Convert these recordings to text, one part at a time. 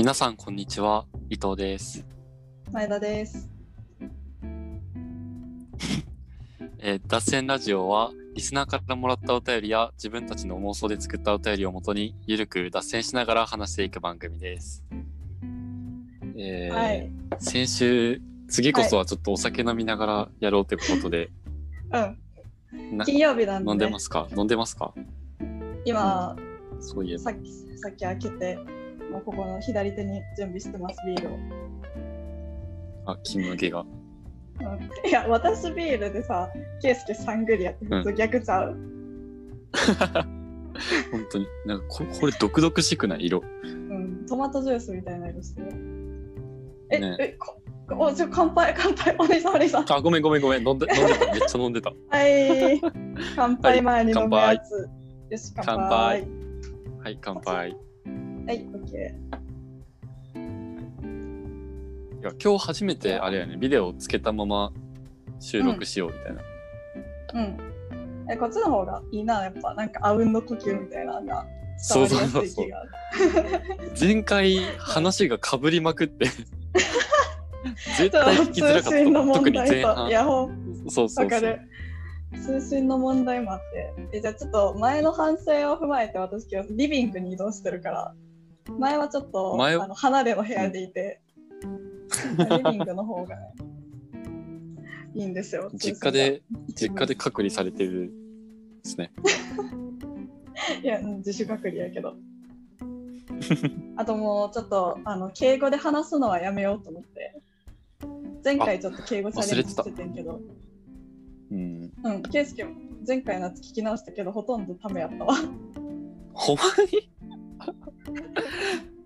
皆さんこんにちは伊藤です、前田です。えー脱線ラジオはリスナーからもらったお便りや自分たちの妄想で作ったお便りをもとにゆるく脱線しながら話していく番組です、えーはい。先週次こそはちょっとお酒飲みながらやろうということで、うん。な金曜日なんで、飲んでますか？飲んでますか？今、そういえば。さっき、さっき開けて、もうここの左手に準備してます、ビールを。あ金麦が。うん、いや、私ビールでさ、ケイスケサングリアって普通逆ちゃう、本当に。なんかここれ毒々しくない？色。うん、トマトジュースみたいな色してる。え、ね。え、こおちょ乾杯、乾杯、お兄さん、お兄さん。あごめんごめんごめん。飲んで飲んでた。めっちゃ飲んでた。はい。乾杯前に飲むやつ。よし、乾杯。乾杯。はい乾杯はい、オッケいや今日初めてあれやね。ビデオをつけたまま収録しようみたいな、ー。うん。え、こっちの方がいいな、やっぱ、なんか、あうんの呼吸みたいなのが。そうそうそうそう。前回話がかぶりまくって。絶対聞きづらか通信のった。特問題と、に前半いや、ほんそうそうそう。通信の問題もあって。えじゃあちょっと前の反省を踏まえて私今日リビングに移動してるから、前はちょっと前は？あの離れの部屋でいて、リビングの方が、ね、いいんですよ。実家で実家で隔離されてるですね いや、うん自主隔離やけど。あともうちょっとあの敬語で話すのはやめようと思って。前回ちょっと敬語チャレンジしててんけど、うんうん、ケイスケも前回のやつ聞き直したけど、ほとんどためやったわ。ほんまに？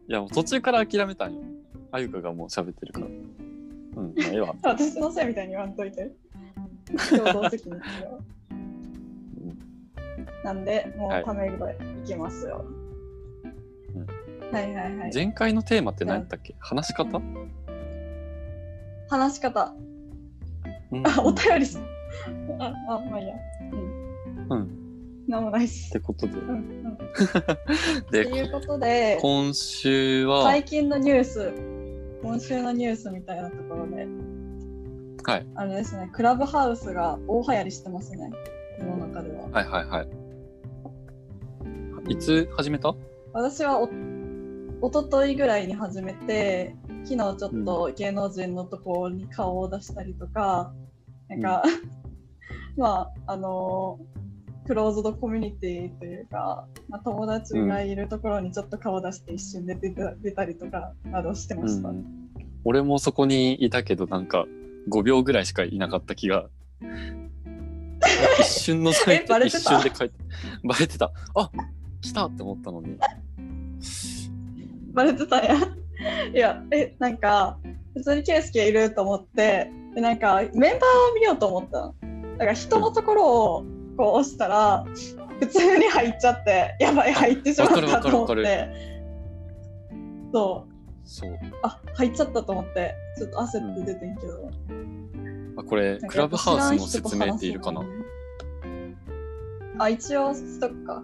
いやもう途中から諦めたんよあゆかがもう喋ってるからうんまあええわ 私のせいみたいに言わんといて。共同責任だよなんで、もはいうためぐらいいきますよ。うんはいはいはい。前回のテーマって何やったっけ？話し方、話し方。うん、あ、おっ便りす。あ、あ、まあいいや。うん。うんなんもないしてことで。うんうん、っ てでいうことで、今週は、最近のニュース、今週のニュースみたいなところで、はい、あれですね、クラブハウスが大流行りしてますね、世の中では。はいはいはい。いつ始めた？私はお一昨日ぐらいに始めて昨日ちょっと芸能人のところに顔を出したりとか、なんか、まああのクローズドコミュニティというか、まあ、友達がいるところにちょっと顔出して一瞬で出た出たりとかなどしてました。うん、俺もそこにいたけどなんか5秒ぐらいしかいなかった気が一瞬のえバレてた？一瞬で帰ってバレてたあ来たって思ったのにバレてたんや。いや、え、なんか、普通にケイスケいると思って、でなんか、メンバーを見ようと思ったの。だから、人のところをこう押したら、普通に入っちゃって、やばい、入ってしまったと思って。そう、そうあ、入っちゃったと思って、ちょっと焦って出てんけど。あこれクラブハウスの説明っているかな？あ、一応しとくか。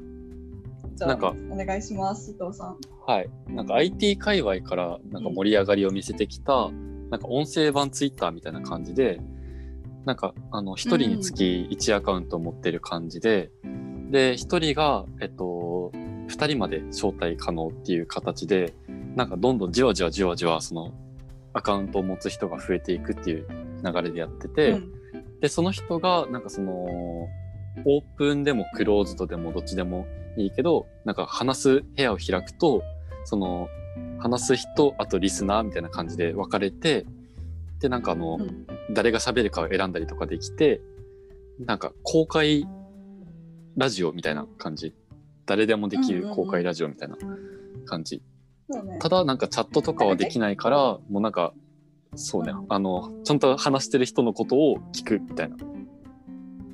じゃあ、お願いします、伊藤さん。はいなんか IT 界隈からなんか盛り上がりを見せてきた、なんか音声版ツイッターみたいな感じでなんかあの1人につき1アカウントを持ってる感じで、で1人がえっと2人まで招待可能っていう形でなんかどんどんじわじわじわじわそのアカウントを持つ人が増えていくっていう流れでやってて、うん。でその人がなんかそのオープンでもクローズドでもどっちでもいいけどなんか話す部屋を開くとその話す人あとリスナーみたいな感じで分かれてでなんかあの、うん。誰が喋るかを選んだりとかできてなんか公開ラジオみたいな感じ。誰でもできる公開ラジオみたいな感じ、そうね。ただなんかチャットとかはできないからもうなんかそうね。あのちゃんと話してる人のことを聞くみたいな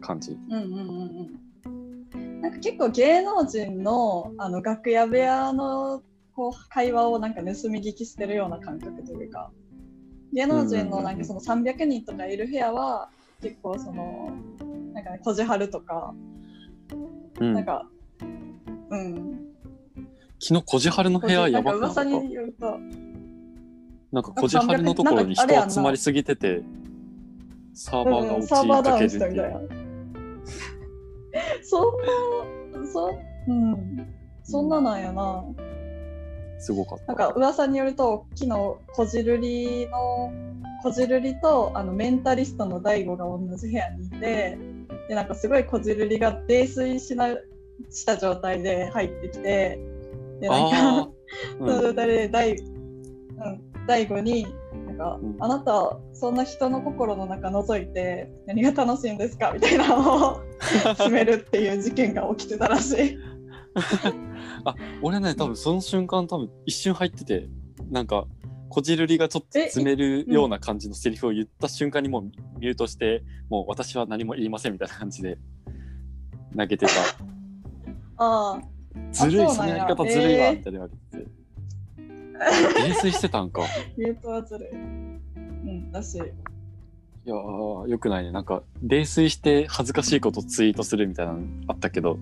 感じ。うんうんうんうん。なんか結構芸能人のあの楽屋部屋のこう会話をなんか盗み聞きしてるような感覚というか芸能人のなんかその300人とかいる部屋は結構そのなんかねこじはるとかうん。なんかうん。昨日こじはるの部屋やばくなかった？なんかこじはりのところに人集まりすぎてて、サーバーがうん、落ちかけるってい。たいうな。そんな、そ,、うん、そんななんやな。すごかった。なんか噂によると、昨日、こじるりの、こじるりとあのメンタリストの大悟が同じ部屋にいて、で、なんかすごいこじるりが泥酔しなした状態で入ってきて、で、なんか、その うん、状態で大,、うん、大悟に、なんか、うんあなた、そんな人の心の中覗いて何が楽しいんですか？みたいなのを 詰めるっていう事件が起きてたらしい。俺ね多分その瞬間多分一瞬入っててなんかこじるりがちょっと詰めるような感じのセリフを言った瞬間にもうミュートしてもう私は何も言いませんみたいな感じで投げてた。ああ、ずるいそのやり方ずるいわえーみたいな言われてて泥酔してたんか。ミュートはずるい。うん、だし。い。いやーよくないね。なんか泥酔して恥ずかしいことツイートするみたいなのあったけど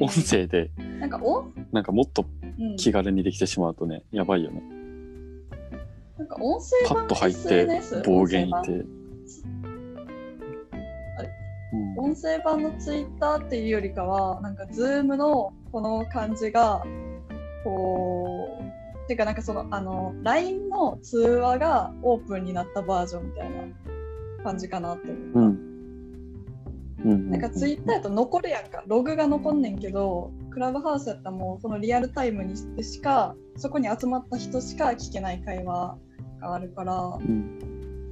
音声で。なんかお、なんかもっとうん、気軽にできてしまうとねやばいよね。なんか音声版パッと入って暴言い音声てうん。版音声版のツイッターっていうよりかは、なんかズームのこの感じが、こう、てかなんかその、あの、LINE の通話がオープンになったバージョンみたいな感じかなって思。うん。うん。なんかツイッターやと残るやんか、ログが残んねんけど、クラブハウスやったらもうそのリアルタイムにしてしか、そこに集まった人しか聞けない会話があるから、うん。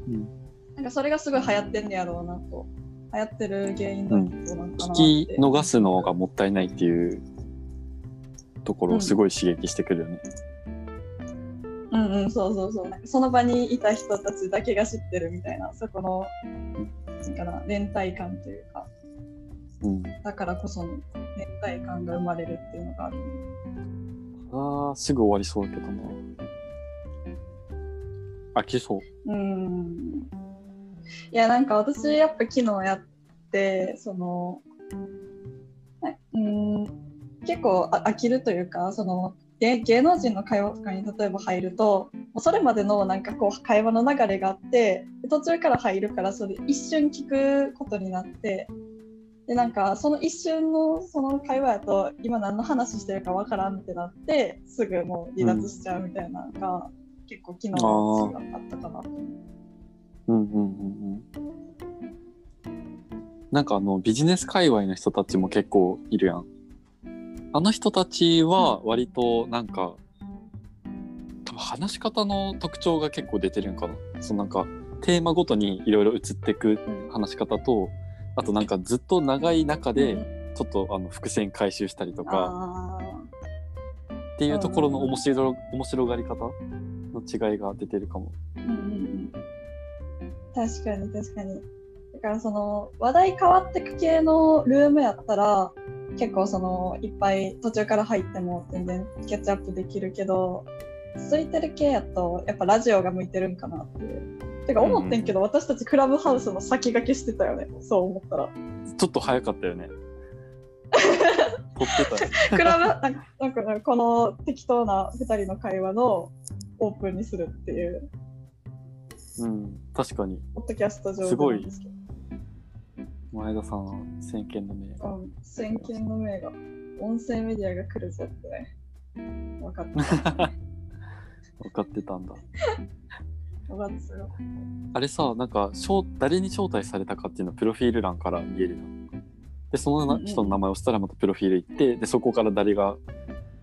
うん。なんかそれがすごい流行ってんねやろうなと。流行ってる原因だとなんかなって。聞き逃すのがもったいないっていうところをすごい刺激してくるよね。うんうん、そうそうそう。なんかその場にいた人たちだけが知ってるみたいな、そこの、なんかな、連帯感というか、うん。だからこその連帯感が生まれるっていうのがある。ああ、すぐ終わりそうだけどな。飽きそう。うん。いや、なんか私、やっぱ昨日やって、その、なうん、結構あ飽きるというか、その、芸芸能人の会話とかに例えば入ると、それまでのなんかこう会話の流れがあって、途中から入るから、それ一瞬聞くことになって、で、なんかその一瞬のその会話やと、今何の話してるかわからんってなって、すぐもう離脱しちゃうみたいなのが、結構昨日の私はあったかな。うんうんうんうん。なんかあのビジネス界隈の人たちも結構いるやん。あの人たちは割となんか、多分話し方の特徴が結構出てるんかな。そのなんかテーマごとにいろいろ移ってく話し方と、あとなんかずっと長い中でちょっとあの伏線回収したりとか。あっていうところの面白面白がり方の違いが出てるかも。確かに確かに。だからその話題変わってく系のルームやったら結構そのいっぱい途中から入っても全然キャッチアップできるけど続いてる系やとやっぱラジオが向いてるんかなっていう。てか思ってんけど、私たちクラブハウスの先駆けしてたよねそう思ったらちょっと早かったよね。撮ってたよ。クラブなんかなんかこの適当な2人の会話のオープンにするっていううん、確かにポッドキャスト上すごいですけど前田さんは先見の明が。うん、先見の明が、音声メディアが来るぞってね。分かった。分かってたんだ。分かったよ。あれさ、なんか招誰に招待されたかっていうのはプロフィール欄から見えるじゃん。で、その人の名前を押したらまたプロフィール行って、で、そこから誰が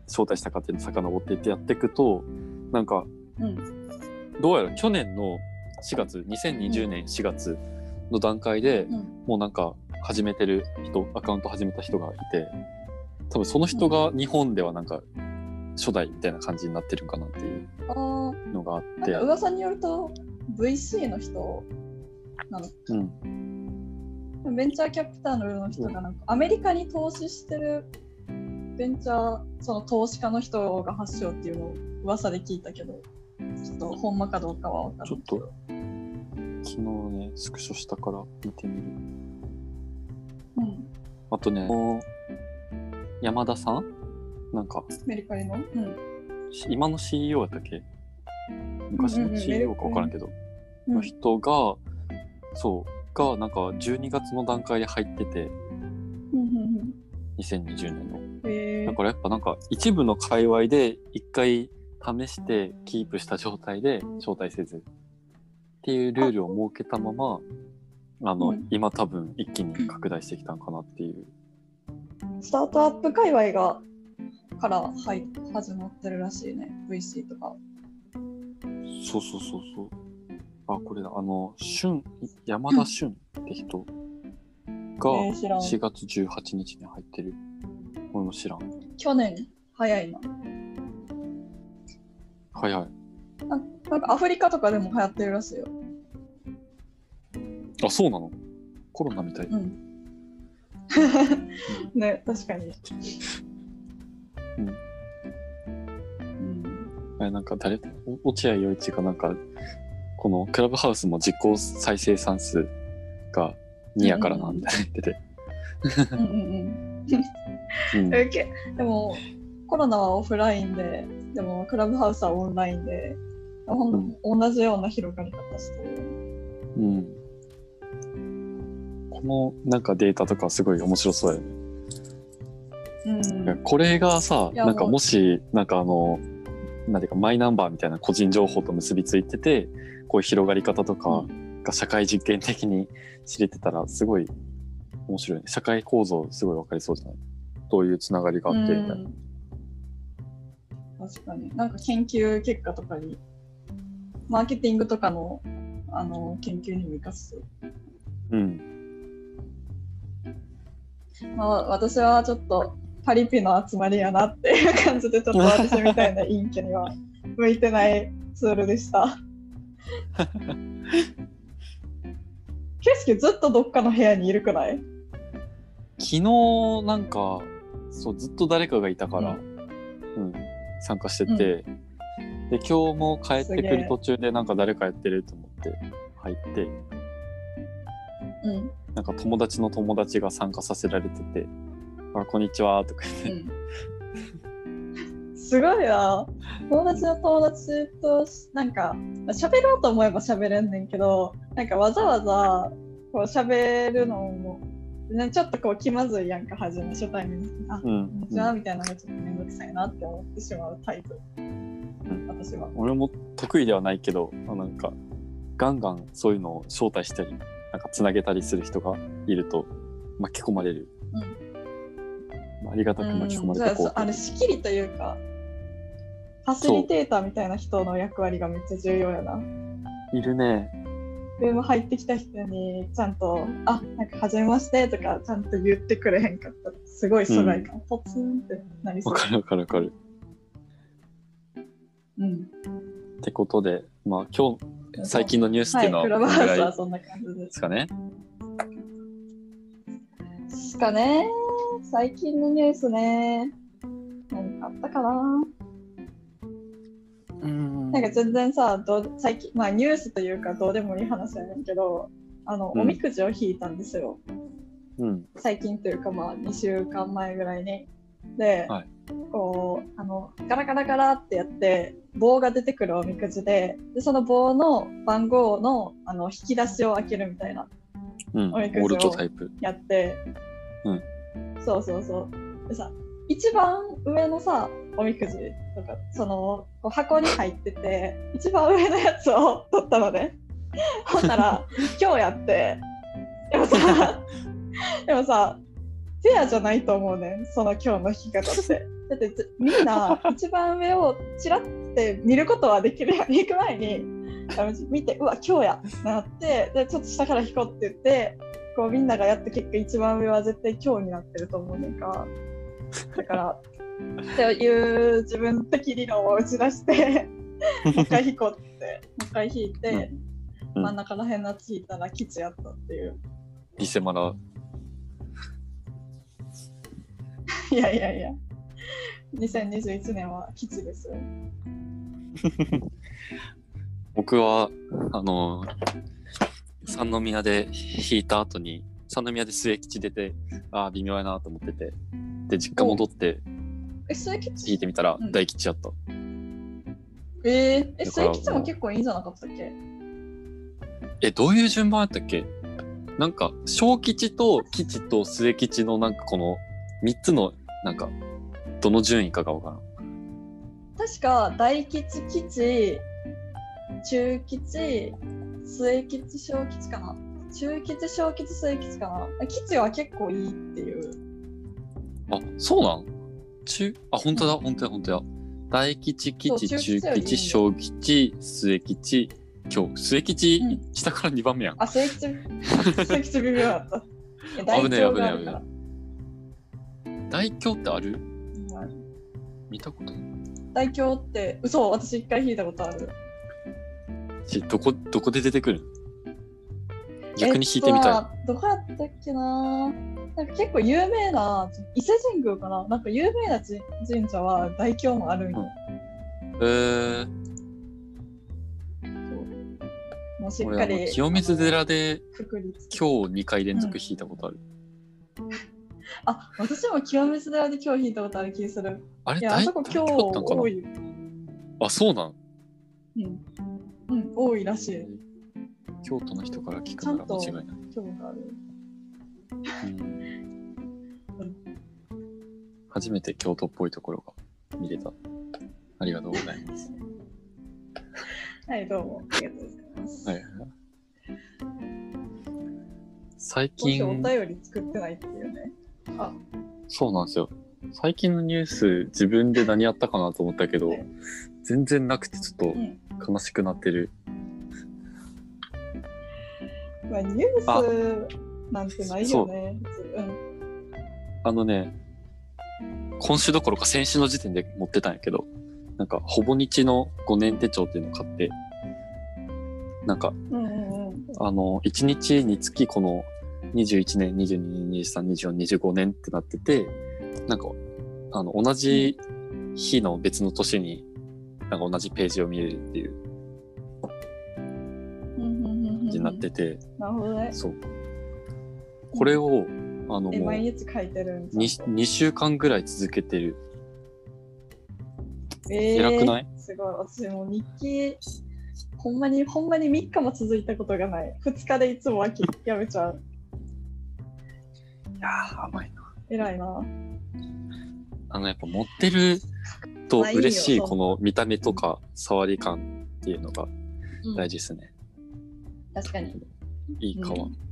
招待したかっていうのを遡っていってやっていくと、なんか、うん。どうやら去年の4月、2020年4月の段階で、うん。もうなんか始めてる人、アカウント始めた人がいて、多分その人が日本ではなんか初代みたいな感じになってるんかなっていうあーのがあってなんか、噂によると、VC の人なの。うん、ベンチャーキャピタルの人がなんか、アメリカに投資してるベンチャー、その投資家の人が発祥っていうのを噂で聞いたけど、ちょっとほんまかどうかは分からないけど。昨日ね、スクショしたから見てみる。うん。あとね、山田さん？なんか、メリカリの？うん。し今の CEO やったっけ？昔の CEO か分からんけど、の人が、そうがなんか12月の段階で入ってて。うんうん2020年の。うんへーだからやっぱなんか一部の界隈で一回試してキープした状態で招待せずっていうルールを設けたままあの、うん。今多分一気に拡大してきたんかなっていう。スタートアップ界隈がからはい始まってるらしいね。VC とか。そうそうそうそう。あこれだ。あの俊山田俊って人がえー知らん。4月18日に入ってる。俺も知らん。去年。早いな。はい。はいななんかアフリカとかでも流行ってるらしいよ。あそうなの？コロナみたい。うん。ね確かに。うん。うん。えなんか誰？お落合陽一がなんかこのクラブハウスも実効再生産数が2やからなみたいな言ってて、うんうんうん。うん。えけでもコロナはオフラインででもクラブハウスはオンラインでほん。同じような広がり方してる。うん、このなんかデータとかすごい面白そうだよね。うん。これがさなんかもしなんかあのなんていうかマイナンバーみたいな個人情報と結びついててこういう広がり方とかが社会実験的に知れてたらすごい面白いね。社会構造すごい分かりそうじゃない？どういうつながりがあってみたいな。うん。確かに。なんか研究結果とかにマーケティングとかのあの研究にも生かす。うん。まあ、私はちょっとパリピの集まりやなっていう感じでちょっと私みたいな陰キャには向いてないツールでした。ケスケずっとどっかの部屋にいるくない？昨日なんかそうずっと誰かがいたから、うん。参加してて、で今日も帰ってくる途中でなんか誰かやってると思って入って。うん。なんか友達の友達が参加させられてて「あこんにちは」とか言って、うん、すごいな。友達の友達となんか喋ろうと思えば喋れんねんけどなんかわざわざこう喋るのもねちょっとこう気まずいやんか初め初対面。にあうん。こんにちはみたいなのがちょっとめんどくさいなって思ってしまうタイプ、ん。私は。俺も得意ではないけどあなんかガンガンそういうのを招待したりなんかつなげたりする人がいると巻き込まれる、うん。まあありがたく巻き込まれてこう。うんあれ仕切りというかファシリテーターみたいな人の役割がめっちゃ重要やな。いるね。ルーム入ってきた人にちゃんと「あなんか初めまして」とかちゃんと言ってくれへんかった。らすごい疎外感、ポツンってなりそう。わ。かるわかるわかるうん、ってことでまあ今日最近のニュースっていうのははい、クラブハウスはそんな感じです。すかね。すかね。最近のニュースね。何かあったかな？うん。なんか全然さどう最近まあニュースというかどうでもいい話やねんけどあの、うん。おみくじを引いたんですよ。うん。最近というかまあ2週間前ぐらいに。で、はい。こうあのガラガラガラってやって棒が出てくるおみくじででその棒の番号のあの引き出しを開けるみたいなうん、オおみくじをやって、うん。そうそうそう。でさ一番上のさおみくじとかそのこう箱に入ってて一番上のやつを取ったのね。ほんなら今日やって。でもさ でもさフェアじゃないと思うね。んその今日の弾き方って。だってずみんな 一番上をチラッて見ることはできるやん。行く前に見てうわ今日やってなってでちょっと下から引こうって言ってこうみんながやった結果一番上は絶対今日になってると思うねんか。だからっていう自分的理論を打ち出してもう一回引こうってもう一回引いて、うん。真ん中ら辺のやつ引いたら吉やったっていう。リセマラ いやいやいや。2021年は吉ですよ。僕はあの三宮で引いた後に三宮で末吉出てああ微妙やなと思ってて。で実家戻ってえ末引い吉てみたらうん。大吉やった、えー、え、だから末吉も結構いいんじゃなかったっけ？え、どういう順番やったっけ？なんか、小吉と吉と末吉のなんかこの3つの、なんか、どの順位かがわからん。確か大吉吉中吉末吉小吉かな。中吉小吉末吉かな。吉は結構いいっていう。あ、そうなん？中、あ、本当だ、本当だ、本当だ。大吉、吉、中中吉小吉、末吉、今日、末吉、うん。下から2番目やん。あ末吉末吉微妙だった。危ねえ大凶があるから大凶ってある？うん見たことない。大凶って嘘私一回引いたことある。しどこ、どこで出てくる？の逆に引いてみたい。えっとどこやったっけな？なんか結構有名な伊勢神宮かな？なんか有名なじ神社は大凶もあるんよ、えー、もう。しっかり清水寺で今日2回連続引いたことある。あ私も清水寺で今日引いたことある気する。あれいやあ大そこ今日多い。よあ、そうなん？うん、うん、多いらしい。京都の人から聞くなら間違いない。今日がある。うん。初めて京都っぽいところが見れた。ありがとうございます。はいどうもありがとうございます、はい。最もしお近、便り作ってないっていうねあそうなんですよ。最近のニュース、自分で何やったかなと思ったけどはい、全然なくてちょっうんと悲しくなってる。まあ、ニュースなんてないよね。うん。あのね、今週どころか先週の時点で持ってたんやけど、なんか、ほぼ日の5年手帳っていうのを買って、なんか、うんうんうん。あの、1日につきこの21年、22年、23、24、25年ってなってて、なんか、あの、同じ日の別の年に、なんか同じページを見れるっていう感じになってて、なるほどね。そう。これを、あの、え、もう毎日書いてるん 2, 2週間ぐらい続けてる。え偉くない？すごい。私もう日記、ほんまに、ほんまに3日も続いたことがない。2日でいつも飽き、やめちゃう。いやー、甘いな。偉いな。あの、やっぱ持ってると嬉しい、この見た目とか触り感っていうのがうん大事ですね。確かに。いい革。うん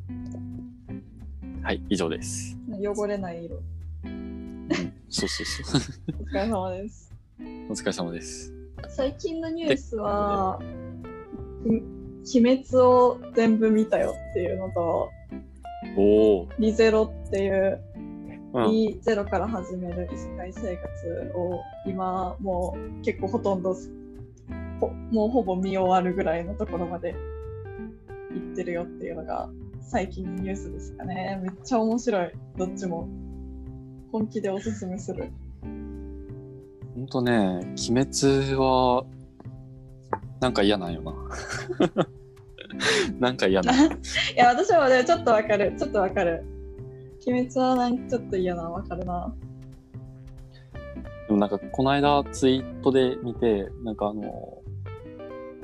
はい、以上です。汚れない色。うん、そうそうそう。お疲れ様です。お疲れ様です。最近のニュースは、う鬼滅を全部見たよっていうのと、おお。リゼロっていううん。リゼロから始める異世界生活を今もう結構ほとんどほもうほぼ見終わるぐらいのところまで行ってるよっていうのが最近のニュースですかねめっちゃ面白いどっちも本気でおすすめするほんとね、鬼滅は、なんか嫌なんよな。なんか嫌な。いや私もねちょっとわかる。ちょっとわかる。鬼滅はなんかちょっと嫌なわかるな。でもなんか、この間ツイートで見て、なんかあの、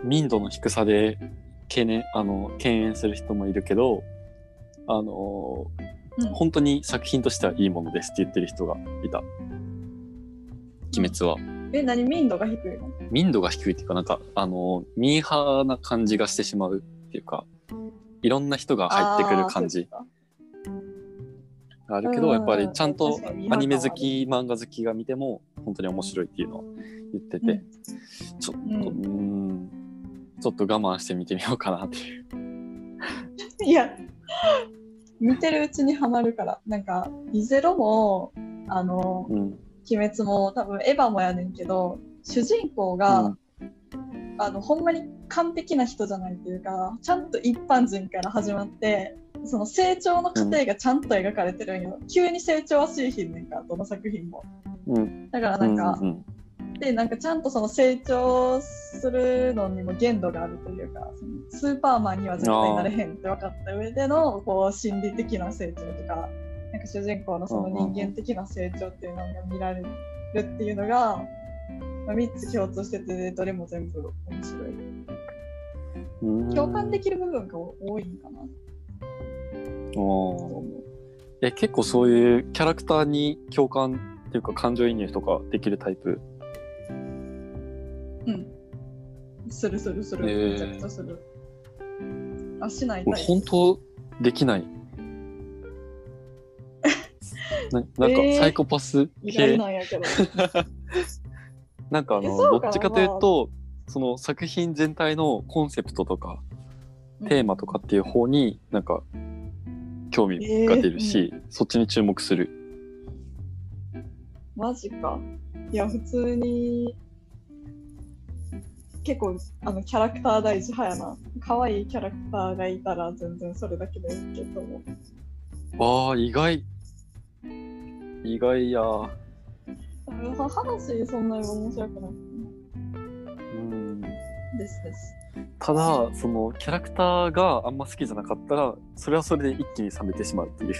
民度の低さで懸念、あの、敬遠する人もいるけど、あの、うん。本当に作品としてはいいものですって言ってる人がいた。鬼滅は。え何？民度が低いの？民度が低いっていうか、なんか、あの、ミーハーな感じがしてしまうっていうか、いろんな人が入ってくる感じあるけど、うんやっぱりちゃんとアニメ好き、漫画好きが見ても、本当に面白いっていうのを言ってて、うん。ちょっと、ううん。ちょっと我慢して見てみようかなっていう。いや、見てるうちにはまるから。なんか、リゼロも、あの、うん。鬼滅も多分エヴァもやねんけど、主人公が、うんあの、ほんまに完璧な人じゃないっていうか、ちゃんと一般人から始まって、その成長の過程がちゃんと描かれてるんよ。急に成長はしいひんねんか、どの作品も。うん。だからなんか、うんうんでなんかちゃんとその成長するのにも限度があるというかそのスーパーマンには絶対なれへんって分かった上でのこう心理的な成長とかなんか主人公のその人間的な成長っていうのが見られるっていうのがまあ、3つ共通してて、どれも全部面白い。共感できる部分が多いんかなとおー思う。え結構そういうキャラクターに共感っていうか感情移入とかできるタイプ？うん。するするする。へーめちゃくちゃする。あ、しない本当できない？ななんかえーサイコパスプ。意外系、なんやけど。なんかあのどっちかというと、その作品全体のコンセプトとかテーマとかっていう方になんか興味が出るし、そっちに注目するマジか。いや、普通に、結構、あの、キャラクター大事派やな。可愛いキャラクターがいたら全然それだけでいいけども。わあ意外意外やあ話そんなに面白くないうんですです。ただそのキャラクターがあんま好きじゃなかったらそれはそれで一気に冷めてしまうっていう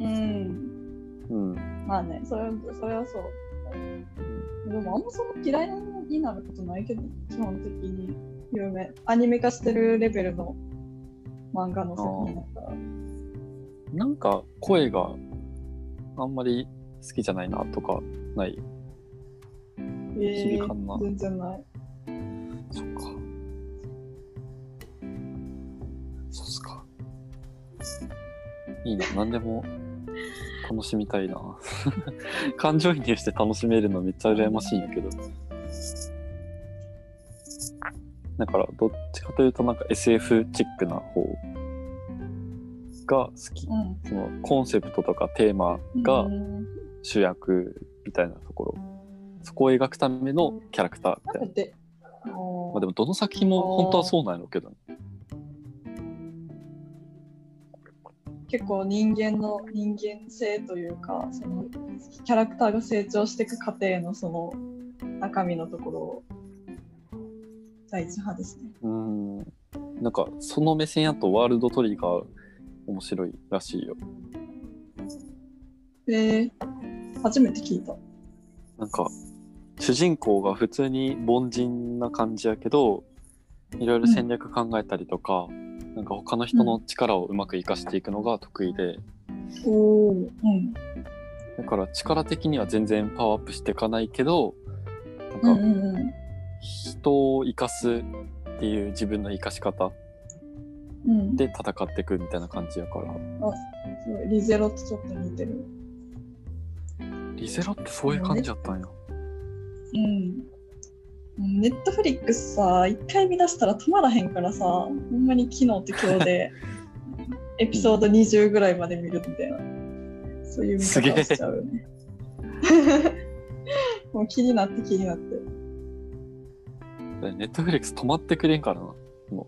うん。うんまあね、それはそれはそう。でもあんまその嫌いになることないけど、基本的に有名。アニメ化してるレベルの漫画の作品だったら。なんか声があんまり好きじゃないなとかない？え響かんなー、全然ない。そっか。そうっすか。いいな何でも楽しみたいな。感情移入して楽しめるのめっちゃ羨ましいんやけど。だからどっちかというとなんか SF チックな方が好き。うん。そのコンセプトとかテーマがうん主役みたいなところ。そこを描くためのキャラクターみたいな。で、あまあ、ーでもどの作品も本当はそうなんやけどね。結構人間の人間性というか、そのキャラクターが成長していく過程のその中身のところを第一派ですね。うん。なんかその目線やとワールドトリガー面白いらしいよ。で、初めて聞いた。なんか主人公が普通に凡人な感じやけどいろいろ戦略考えたりとか、なんか他の人の力をうまく活かしていくのが得意で、うん。だから力的には全然パワーアップしていかないけどうなんかんうんうん。人を生かすっていう自分の生かし方うん、で戦っていくみたいな感じやからすごいリゼロとちょっと似てる。リゼロってそういう感じやったんや。うん。ネットフリックスさ、一回見出したら止まらへんからさ、ほんまに昨日と今日で エピソード20ぐらいまで見るみたいな、そういう見すげえ方をしちゃうよね。もう気になって気になって。ネットフリックス止まってくれんからな。う。ん。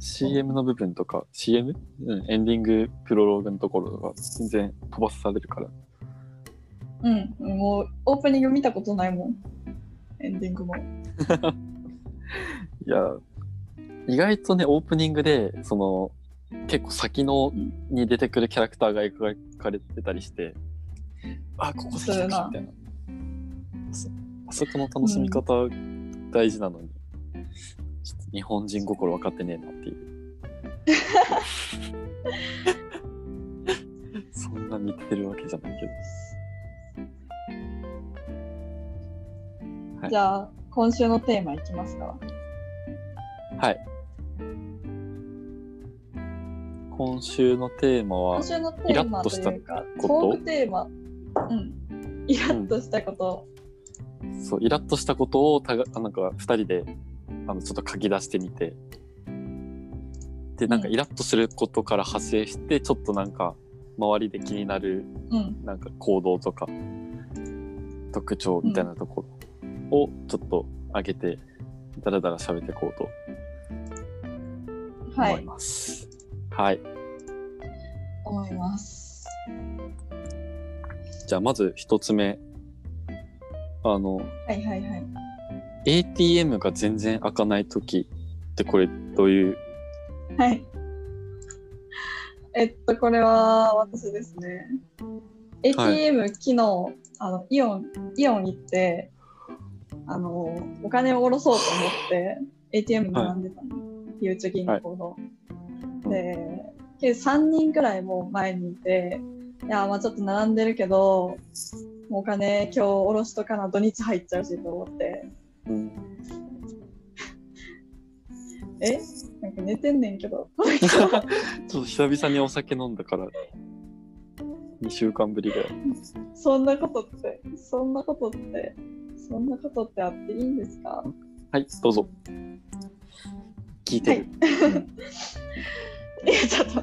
CM の部分とか CM? うん。エンディングプロローグのところとか全然飛ばされるからうん、もうオープニング見たことないもん。エンディングも。いや意外とねオープニングでその結構先のうんに出てくるキャラクターが描かれてたりしてあここで来たかみたいな。そあそこの楽しみ方大事なのに、ちょっと日本人心分かってねえなっていう。そんな見てるわけじゃないけどはいじゃあ、今週のテーマいきますか。はい今週のテーマは今週のテーマというか、トこと？ークテーマ。うん。イラッとしたこと。そうイラッとしたことをたがなんか2人であのちょっと書き出してみてでなんかうんイラッとすることから派生してちょっとなんか周りで気になるうん。なんか行動とか特徴みたいなところをちょっと上げてだらだら喋っていこうとはい。思います。はい、思います。じゃあまず一つ目あのはいはいはい。ATM が全然開かない時ってこれどういう？はい。えっと、これは私ですね。ATM 昨日あのイオンイオン行ってあのお金を下ろそうと思って ATM に並んでたの、ゆうちょ銀行の。でけど3人ぐらいもう前にいていやまあちょっと並んでるけどお金今日下ろしとかな土日入っちゃうしと思って。うん、え？なんか寝てんねんけど。ちょっと久々にお酒飲んだから2週間ぶりぐらい。そんなことってそんなことってそんなことってあっていいんですか？はいどうぞ。聞いてる、い。やちょっと、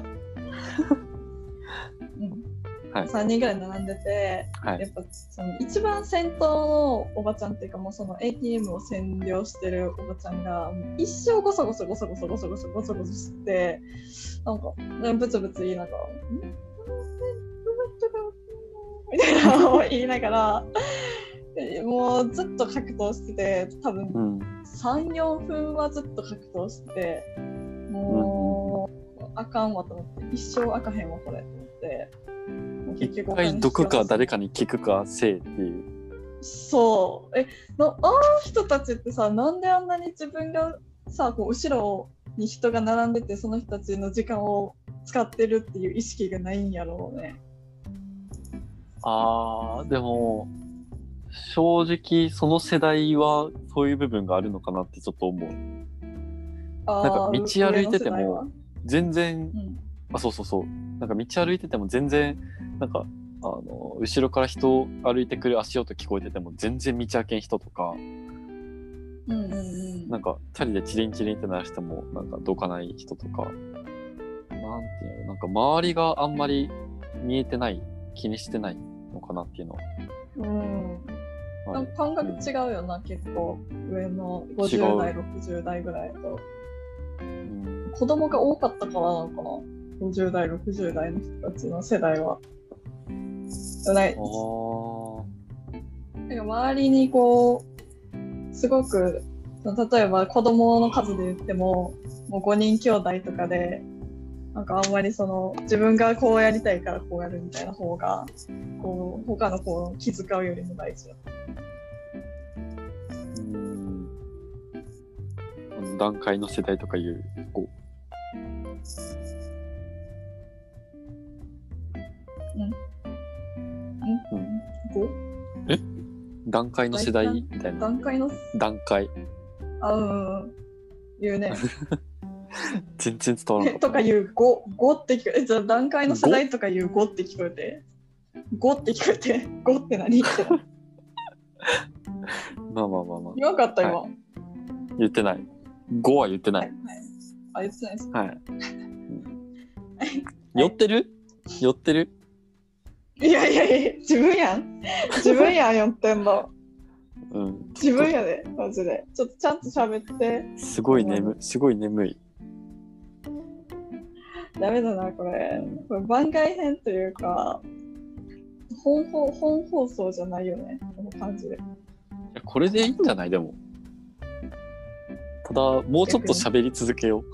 うん。はい。3人ぐらい並んでて、はい。やっぱその一番先頭のおばちゃんっていうかもうその ATM を占領してるおばちゃんが一生ゴソゴソゴソゴソゴソゴソゴソゴソしてなんかブツブツ言いながら「んみたいなのを言いながらもうずっと格闘してて多分うん。34分はずっと格闘しててもう、あかんわと思って一生あかへんわこれと思って。もう一回毒か誰かに聞くかせいっていう。そう。えのあの人たちってさなんであんなに自分がさこう後ろに人が並んでてその人たちの時間を使ってるっていう意識がないんやろうね。あーでも正直その世代はそういう部分があるのかなってちょっと思う。あなんか道歩いてても全然うん。あそうそうそう。なんか道歩いてても全然なんかあの後ろから人歩いてくる足音聞こえてても全然道開けん人とかうんうんうん。なんかチャリでチリンチリンって鳴らしてもなんかどかない人とかなんていうのなんか周りがあんまり見えてない気にしてないのかなっていうのは。うんあるなんか感覚違うよな、結構上の50代60代ぐらいと。うん。子供が多かったからなのかな50代60代の人たちの世代は。ないなんか周りにこうすごく例えば子供の数で言ってももう5人兄弟とかでなんかあんまりその自分がこうやりたいからこうやるみたいな方がこう他の子を気遣うよりも大事だ。うん。あの段階の世代とかいうこうん。うん。こうう段階の世代みたいな。段階？の？段階。あうんうん。言うね 全然伝わらなとか言う5、5って聞こえて、じゃあ段階の世代とか言う5って聞こえて、5って聞こえて、5って何って。た まあまあまあまあ言わんかった今。は言ってない5は言ってないはい。あ、言ってないです。はい、寄ってる？寄ってる？いやいやいや、自分やん。自分やん、寄ってんの。うん自分やで、マジで。ちょっとちゃんと喋って。すごい眠すごい眠いダメだな、これ。これ番外編というか、本放本放送じゃないよね、この感じで。いやこれでいいんじゃない？でもただもうちょっと喋り続けよう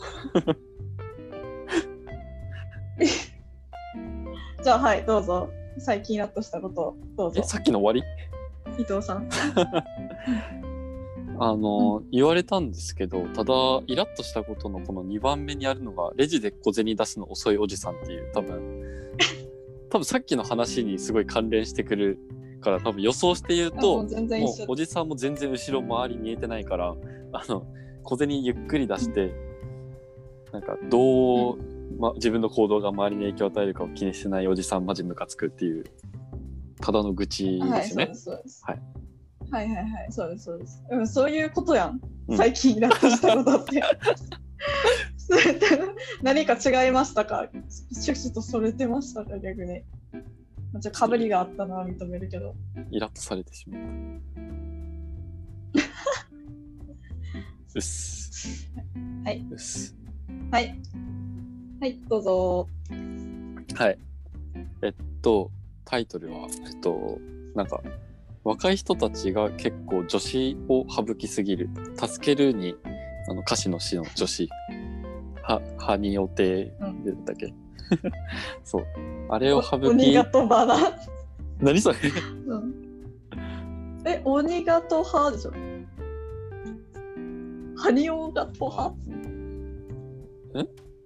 じゃあ、はい、どうぞ。最近イラッとしたこと、どうぞえ。さっきの終わり？伊藤さん。あの、言われたんですけどただイラッとしたことのこの2番目にあるのがレジで小銭出すの遅いおじさんっていう多分。多分さっきの話にすごい関連してくるから多分予想して言うともうおじさんも全然後ろ周り見えてないから あの小銭ゆっくり出してなんかどう、ま、自分の行動が周りに影響を与えるかを気にしてないおじさんマジムカつくっていうただの愚痴はい、ですね。はいはいはいはい、そうです、そうです。うん、そういうことやん。うん最近イラッとしたことって 何か違いましたか？趣旨とそれてましたか？逆に。じゃあ、かぶりがあったのは認めるけど。イラッとされてしまった。うっす。はいうっす。はい。はい、どうぞ。はい。えっと、タイトルは、えっと、なんか、若い人たちが結構女子を省きすぎる。助けるに、あの歌詞の詩の女子。は、はにおてうんでだっけ、そう。あれを省鬼き、が飛ばな。何それ？うん、え、鬼がとはでしょ？ハニオがとは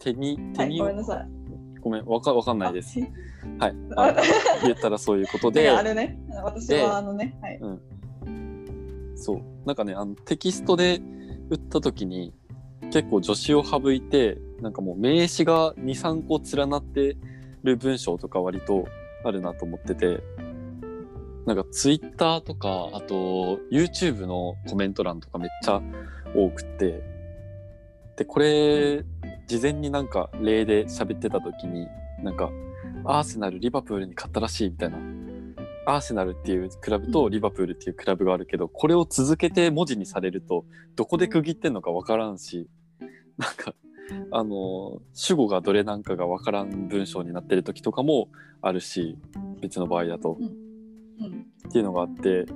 手に、はい、手に、ごめんなさい。ごめん、わかわかんないです。あ。はい。言ったらそういうことで、で、あれね、私はあのね、はい。そう。なんかね、あのテキストで打った時に、結構助詞を省いて、なんかもう名詞が2、3個連なってる文章とか割とあるなと思ってて、なんかツイッターとか、あと YouTube のコメント欄とかめっちゃ多くって、で、これ、事前になんか例で喋ってた時に、なんか、アーセナル、リバプールに勝ったらしいみたいな。アーセナルっていうクラブとリバプールっていうクラブがあるけど、これを続けて文字にされると、どこで区切ってんのかわからんし、なんか、あの、主語がどれなんかがわからん文章になってる時とかもあるし、別の場合だと。うん。っていうのがあって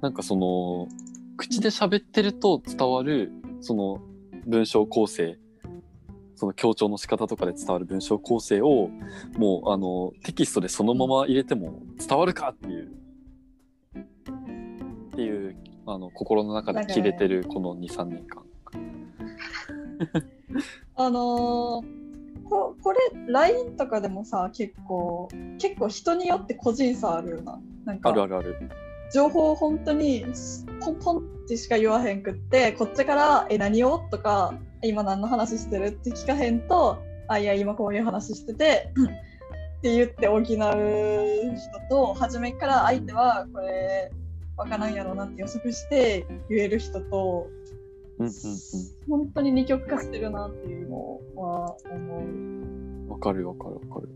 なんかその口で喋ってると伝わるその文章構成その強調の仕方とかで伝わる文章構成をもうあのテキストでそのまま入れても伝わるかっていうっていうあの心の中で切れてるこの23年間。あのーここれ LINE とかでもさ結構結構人によって個人差あるよななんかあるあるある。情報を本当にポンポンってしか言わへんくってこっちから「え何を?」とか「今何の話してる?」って聞かへんと「あいや今こういう話してて」って言って補う人と初めから相手はこれわからんやろうなって予測して言える人とうんうん本当に二極化してるなっていうのは思う。うん。わかるわかるわかる。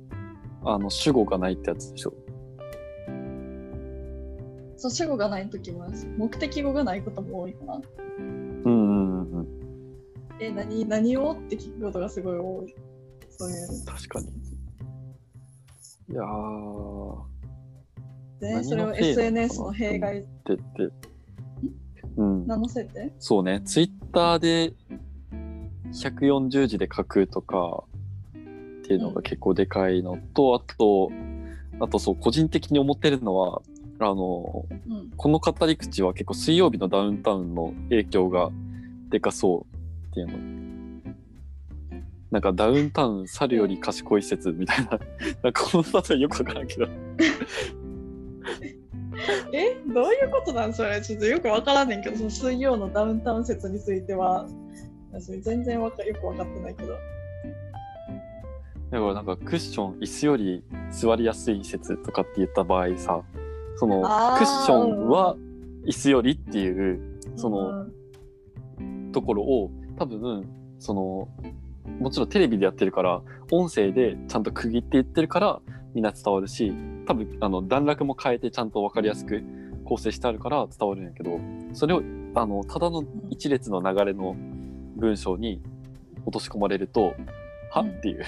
あの主語がないってやつでしょ。そう主語がない時もあるし目的語がないことも多いかな。うんうんうんうん。え何何をって聞くことがすごい多い。そういう。確かに。いやー。でそれを SNS の弊害ってって。うん。なのせいでそうね。ツイッターで140字で書くとかっていうのが結構でかいのと、あと、あとそう、個人的に思ってるのは、あの、うん。この語り口は結構水曜日のダウンタウンの影響がでかそうっていうの。なんかダウンタウン猿より賢い説みたいな。なんかこの例えよくわからんけど。え？どういうことなんそれ？ちょっとよくわからんねんけど、その水曜のダウンタウン説については、私全然わかよくわかってないけど。だからなんかクッション椅子より座りやすい説とかって言った場合さそのクッションは椅子よりっていうそのうんところを多分そのもちろんテレビでやってるから音声でちゃんと区切って言ってるからみんな伝わるし多分あの段落も変えてちゃんと分かりやすく構成してあるから伝わるんやけどそれをあのただの一列の流れの文章に落とし込まれるとはうん。っていう。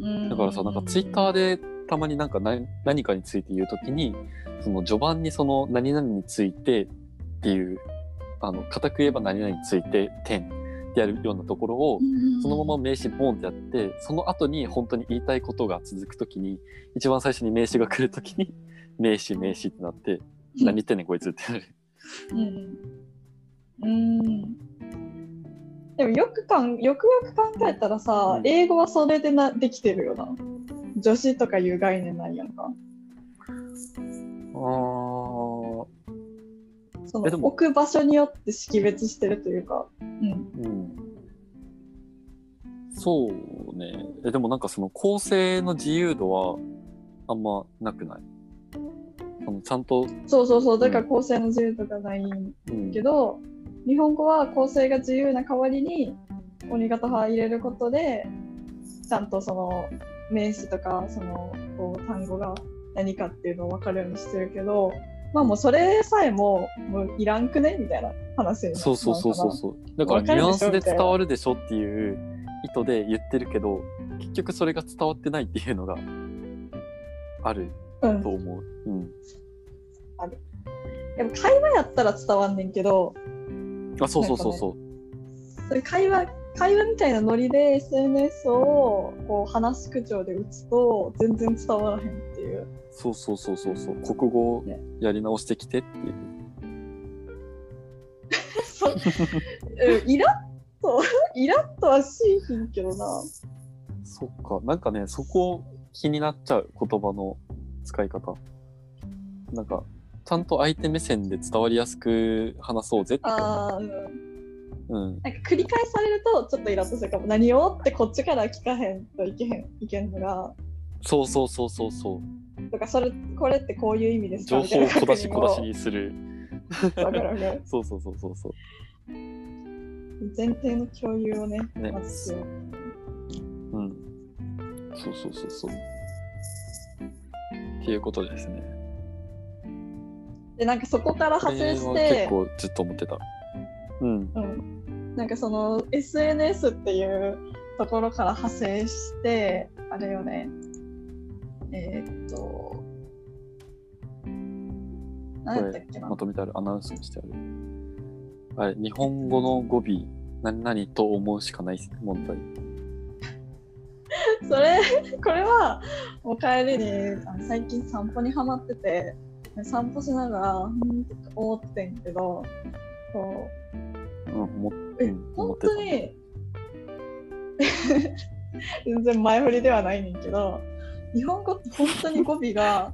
うん。だからさ、なんかツイッターでたまになんか何何かについて言うときに、その序盤にその何々についてっていう、あの、固く言えば何々について点ってやるようなところを、そのまま名詞ボンってやって、その後に本当に言いたいことが続くときに、一番最初に名詞が来るときに、名詞名詞ってなって、何言ってんねんこいつってなる。うん。うん。でもよくかんよくよく考えたらさ、うん英語はそれでなできてるよな。女子とかいう概念ないやんか。あーその置く場所によって識別してるというか。うん。うん。そうね。え、でもなんかその構成の自由度はあんまなくない？そのちゃんと、そうそうそう。だから構成の自由とかないんうんけど、日本語は構成が自由な代わりに鬼型派入れることで、ちゃんとその名詞とかそのこう単語が何かっていうのを分かるようにしてるけど、まあもうそれさえももういらんくねみたいな話になそうそうそうそうそう。だからニュアンスで伝わるでしょっていう意図で言ってるけど、結局それが伝わってないっていうのがあるうんと思う。うん。でも会話やったら伝わんねんけど、あ、そうそうそうそう。それ会話会話みたいなノリで SNS をこう話す口調で打つと全然伝わらへんいう。そうそうそうそうそう。国語ねやり直してきてっていう、そう。うんイラッと イラッとはしいひんけどな。そっか。なんかねそこ気になっちゃう言葉の使い方。なんかちゃんと相手目線で伝わりやすく話そうぜって。あーうん。うん。なんか繰り返されるとちょっとイラッとするかも。何をってこっちから聞かへんといけへんいけんのが。そうそうそうそうそう。とかそれこれってこういう意味ですか？情報を小出し小出しににする。そうそうそうそうそう。前提の共有をねね。まずう。うん。そうそうそうそう。っていうことですね。でなんかそこから派生して結構ずっと思ってた。うん。うん、なんかその SNS っていうところから派生してあれよねえーっと何やったっけな？まとめてあるアナウンスもしてある。あれ日本語の語尾何々と思うしかない問題。それこれはもう帰りに最近散歩にはまってて散歩しながらうんって思ってんけどこううん思本ってた。当に 全然前振りではないねんけど日本語って本当に語尾が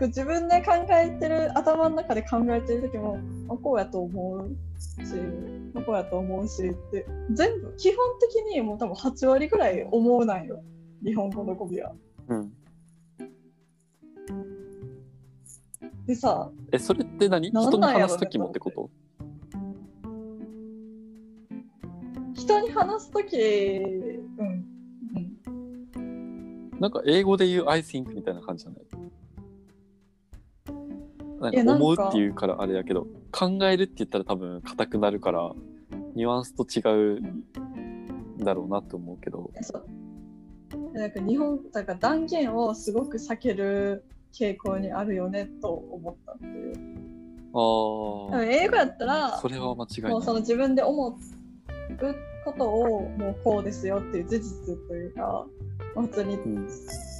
自分で考えてる頭の中で考えてる時もあこうやと思うしあこうやと思うしって全部基本的にもう多分8割ぐらい思うなんよ。日本語の語尾は。うん。でさえそれって何？人に話す時もってこと？人に話す時うんうんなんか英語で言う I think みたいな感じじゃない？なんか思うっていうからあれやけど考えるって言ったら多分硬くなるからニュアンスと違うんだろうなって思うけど。なんか日本だから断言をすごく避ける傾向にあるよねと思ったっていう。あ英語やったらそれは間違いない。もうその自分で思うことをもうこうですよっていう事実というかまあ普通にうん。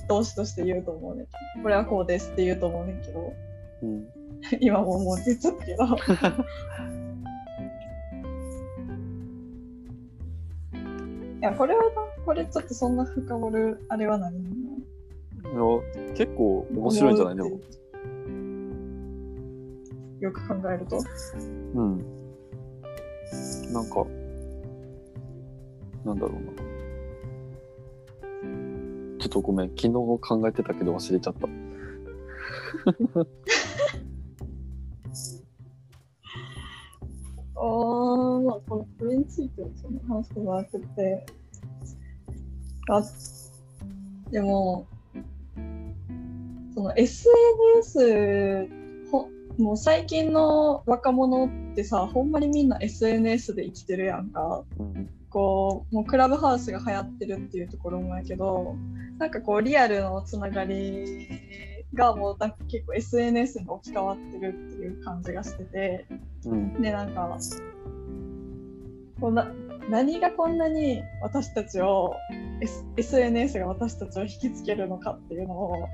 動詞として言うと思うね。んけどこれはこうですって言うと思うねんけど。うん。今ももう出ちゃったけど。いやこれはなこれちょっとそんな深掘るあれはないの結構面白いんじゃない？でも。よく考えると。うん。なんかなんだろうなちょっとごめん昨日考えてたけど忘れちゃった。あーまあこのこれについてはそんな話すことなくてあでもその SNS ほもう最近の若者ってさほんまにみんな SNS で生きてるやんか。うんこうもうクラブハウスが流行ってるっていうところもやけどなんかこうリアルのつながりがもうなんか結構 SNS に置き換わってるっていう感じがしててうん。でなんかこんな何がこんなに私たちを、S、SNS が私たちを引きつけるのかっていうのを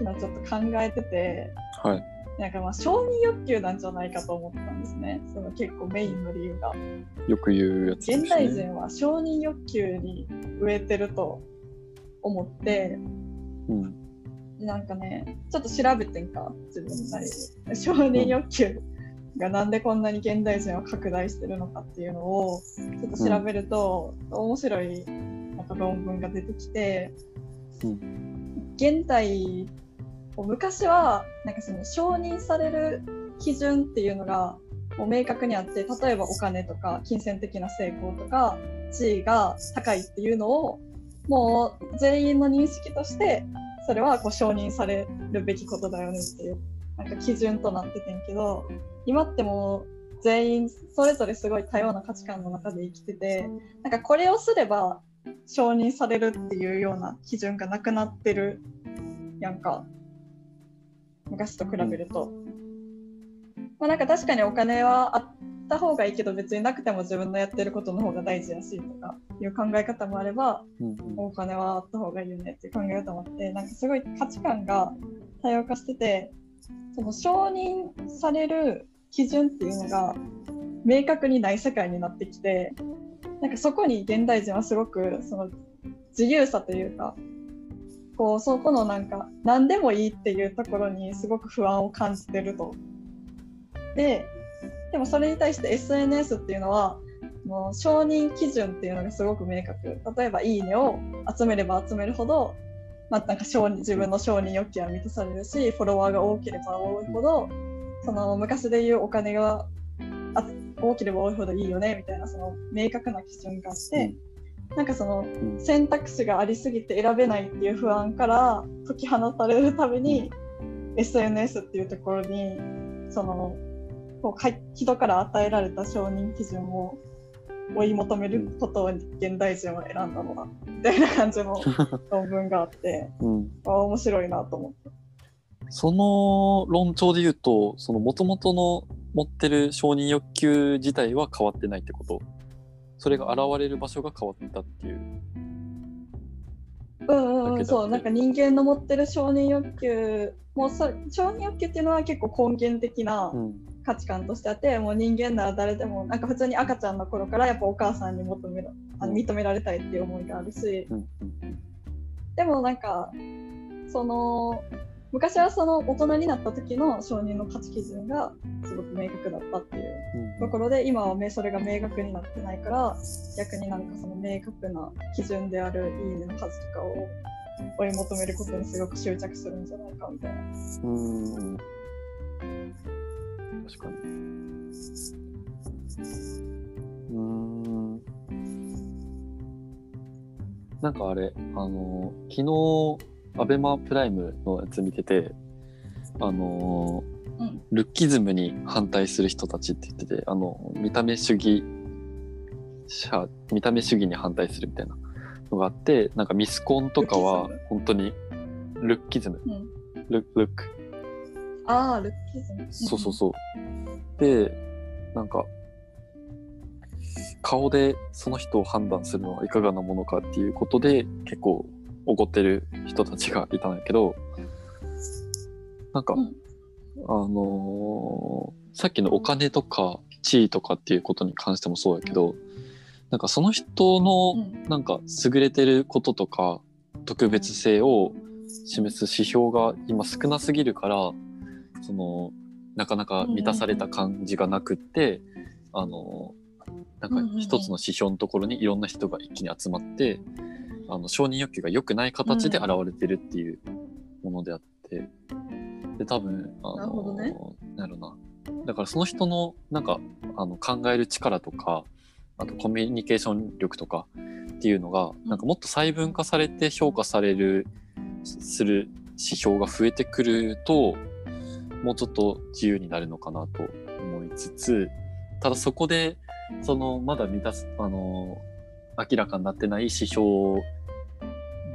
今ちょっと考えててはいなんかまあ承認欲求なんじゃないかと思ったんですね。その結構メインの理由が。よく言うやつです現代ね人は承認欲求に飢えてると思ってうんでなんかねちょっと調べてんか自分なりに。承認欲求がなんでこんなに現代人は拡大してるのかっていうのをちょっと調べると、面白いなんか論文が出てきて、う現代昔はなんかその承認される基準っていうのがもう明確にあって例えばお金とか金銭的な成功とか地位が高いっていうのをもう全員の認識としてそれはこう承認されるべきことだよねっていうなんか基準となっててんけど今ってもう全員それぞれすごい多様な価値観の中で生きててなんかこれをすれば承認されるっていうような基準がなくなってるやんか。昔と比べると。まあ、なんか確かにお金はあっった方がいいけど別になくても自分のやってることの方が大事やしとかいう考え方もあれば、お金はあった方がいいよねっていう考え方もあってなんかすごい価値観が多様化しててその承認される基準っていうのが明確にない世界になってきてなんかそこに現代人はすごくその自由さというかこうそこのなんか何でもいいっていうところにすごく不安を感じてると。ででもそれに対して SNS っていうのはもう承認基準っていうのがすごく明確例えば「いいね」を集めれば集めるほど、まあ、なんか承認自分の承認欲求は満たされるしフォロワーが多ければ多いほどその昔でいうお金が多ければ多いほどいいよねみたいなその明確な基準があって、なんかそのうん選択肢がありすぎて選べないっていう不安から解き放たれるために SNS っていうところにそのこう人から与えられた承認基準を追い求めることを現代人は選んだのだみたいな感じの 論文があってうん。あ面白いなと思って。その論調で言うとその元々の持ってる承認欲求自体は変わってないってこと？それが現れる場所が変わったっていう。うんうんそうなんか人間の持ってる承認欲求もうそ承認欲求っていうのは結構根源的なうん。価値観としてあって、もう人間なら誰でもなんか普通に赤ちゃんの頃からやっぱお母さんに求めらあの認められたいっていう思いがあるし。うん。でもなんかその昔はその大人になった時の承認の価値基準がすごく明確だったっていう。うん。ところで今はめそれが明確になってないから逆になんかその明確な基準であるいいねの数とかを追い求めることにすごく執着するんじゃないかみたいな。うん。確かに。うーん。なんかあれあの昨日アベマプライムのやつ見ててあのうん。ルッキズムに反対する人たちって言っててあの見た目主義者見た目主義に反対するみたいなのがあってなんかミスコンとかは本当にルッキズム。うん、ルルック。ああルッキズム。そうそうそう。で、なんか、顔でその人を判断するのはいかがなものかっていうことで結構怒ってる人たちがいたんやけど、なんか、うん。あのーさっきのお金とか地位とかっていうことに関してもそうやけど、なんかその人のうん。なんか優れてることとか特別性を示す指標が今少なすぎるからそのなかなか満たされた感じがなくって、あのなんか一つの指標のところにいろんな人が一気に集まって、あの承認欲求が良くない形で現れてるっていうものであって、で多分あのなるほどね。なんやろな。だからその人のなんかあの考える力とかあとコミュニケーション力とかっていうのが、ん。なんかもっと細分化されて評価されるする指標が増えてくるともうちょっと自由になるのかなと思いつつただそこでそのまだ満たすあの明らかになってない指標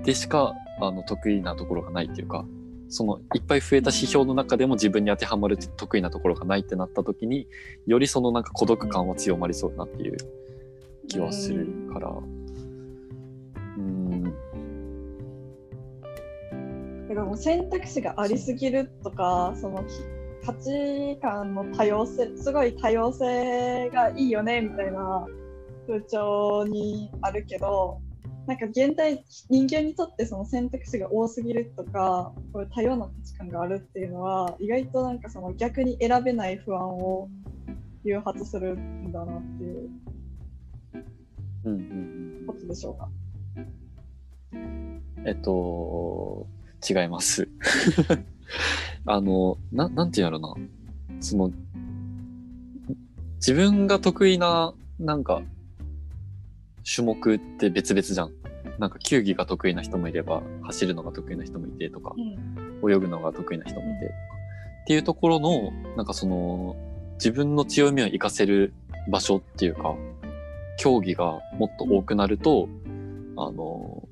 でしかあの得意なところがないっていうかそのいっぱい増えた指標の中でも自分に当てはまる得意なところがないってなった時によりそのなんか孤独感は強まりそうだなっていう気はするから。うん。だからもう選択肢がありすぎるとかその価値観の多様性すごい多様性がいいよねみたいな風潮にあるけどなんか現代人間にとってその選択肢が多すぎるとかこう多様な価値観があるっていうのは意外となんかその逆に選べない不安を誘発するんだなっていうことでしょうか？うんえっと違います。あのななんていうんやろな。その自分が得意ななんか種目って別々じゃん。なんか球技が得意な人もいれば走るのが得意な人もいてとかうん。泳ぐのが得意な人もいて、っていうところのなんかその自分の強みを活かせる場所っていうか競技がもっと多くなると、あの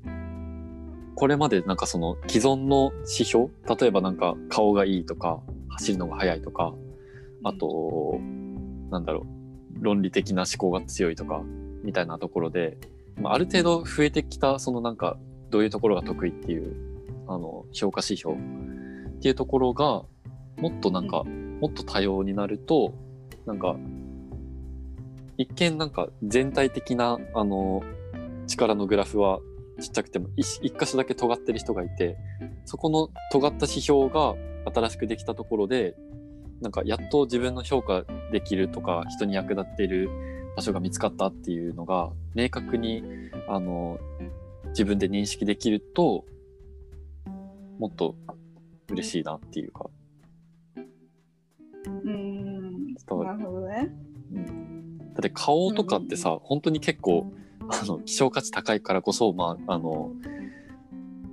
これまでなんかその既存の指標例えばなんか顔がいいとか走るのが速いとかあとなんだろう論理的な思考が強いとかみたいなところで、まあ、ある程度増えてきたそのなんかどういうところが得意っていうあの評価指標っていうところがもっとなんか、もっと多様になるとなんか一見なんか全体的なあの力のグラフはちっちゃくても一一箇所だけ尖ってる人がいてそこの尖った指標が新しくできたところでなんかやっと自分の評価できるとか人に役立っている場所が見つかったっていうのが明確にあの自分で認識できるともっと嬉しいなっていうか。うん。なるほどね。だって顔とかってさ、本当に結構あの希少価値高いからこそまああの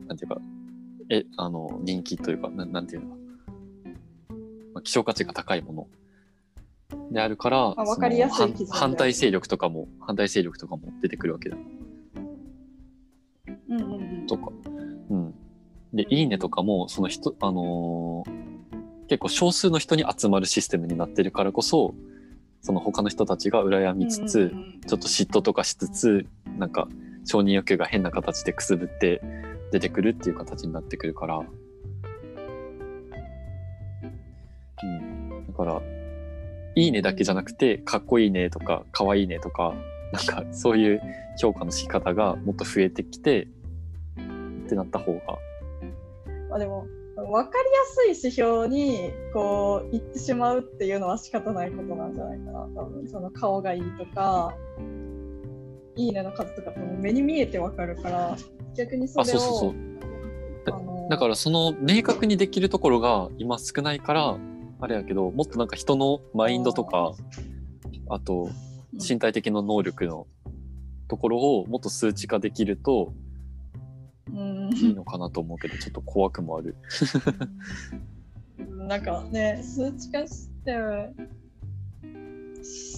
なんていうかえあの人気というかななんていうの。か、まあ、希少価値が高いものであるから反対勢力とかも反対勢力とかも出てくるわけだうんうんうん。とか。うん。で、いいねとかも、その人、あのー結構少数の人に集まるシステムになってるからこそ、その他の人たちが羨みつつ、うんうんうんちょっと嫉妬とかしつつ、なんか承認欲求が変な形でくすぶって出てくるっていう形になってくるから。うん。だから、いいねだけじゃなくて、かっこいいねとか、かわいいねとか、なんかそういう評価の仕方がもっと増えてきて、ってなった方が。まあでも分かりやすい指標にこう行ってしまうっていうのは仕方ないことなんじゃないかな多分その顔がいいとかいいねの数とかってもう目に見えて分かるから逆にそれをあ、そうそうそう。だからその明確にできるところが今少ないから、あれやけど、もっとなんか人のマインドとか、あと身体的な能力のところをもっと数値化できるとうん。いいのかなと思うけど、ちょっと怖くもある。なんかね数値化して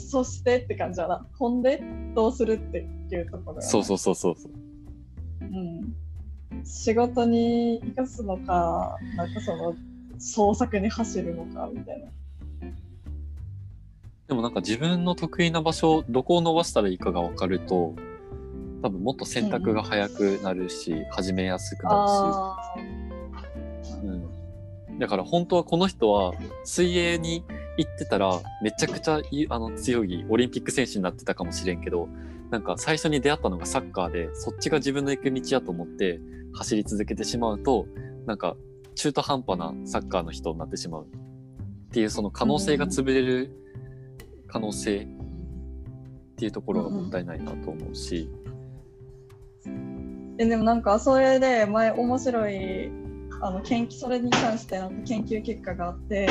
そしてって感じだな。ほんでどうするっていうところがそうそうそうそうそう。うん。仕事に生かすのか、なんかその創作に走るのかみたいな。でもなんか自分の得意な場所、どこを伸ばしたらいいかが分かると、多分もっと選択が早くなるし、始めやすくなあるし、うん。だから本当はこの人は水泳に行ってたらめちゃくちゃいあの強いオリンピック選手になってたかもしれんけど、なんか最初に出会ったのがサッカーで、そっちが自分の行く道やと思って走り続けてしまうと、なんか中途半端なサッカーの人になってしまうっていうその可能性が潰れる可能性っていうところがもったいないなと思うし、えでもなんかそれで前面白いあの研究それに関してなんか研究結果があって、